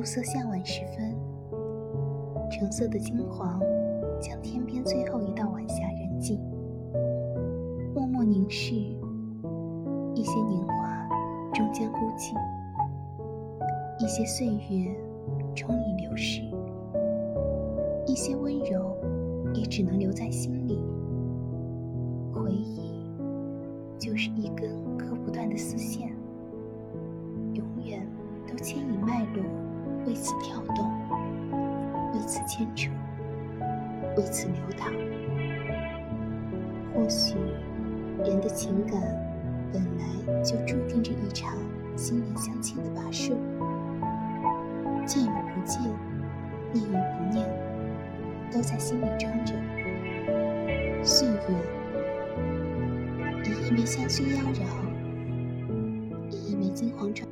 暮色向晚时分，橙色的金黄将天边最后一道晚霞燃尽。默默凝视，一些年华终将孤寂，一些岁月终已流逝，一些温柔也只能留在心里。回忆就是一根割不断的丝线，永远都牵引脉络，为此跳动，为此牵扯，为此流淌。或许。人的情感本来就注定着一场心灵相牵的跋涉，见与不见，念与不念，都在心里装着。岁月，以一枚香薰妖娆，以一枚金黄装。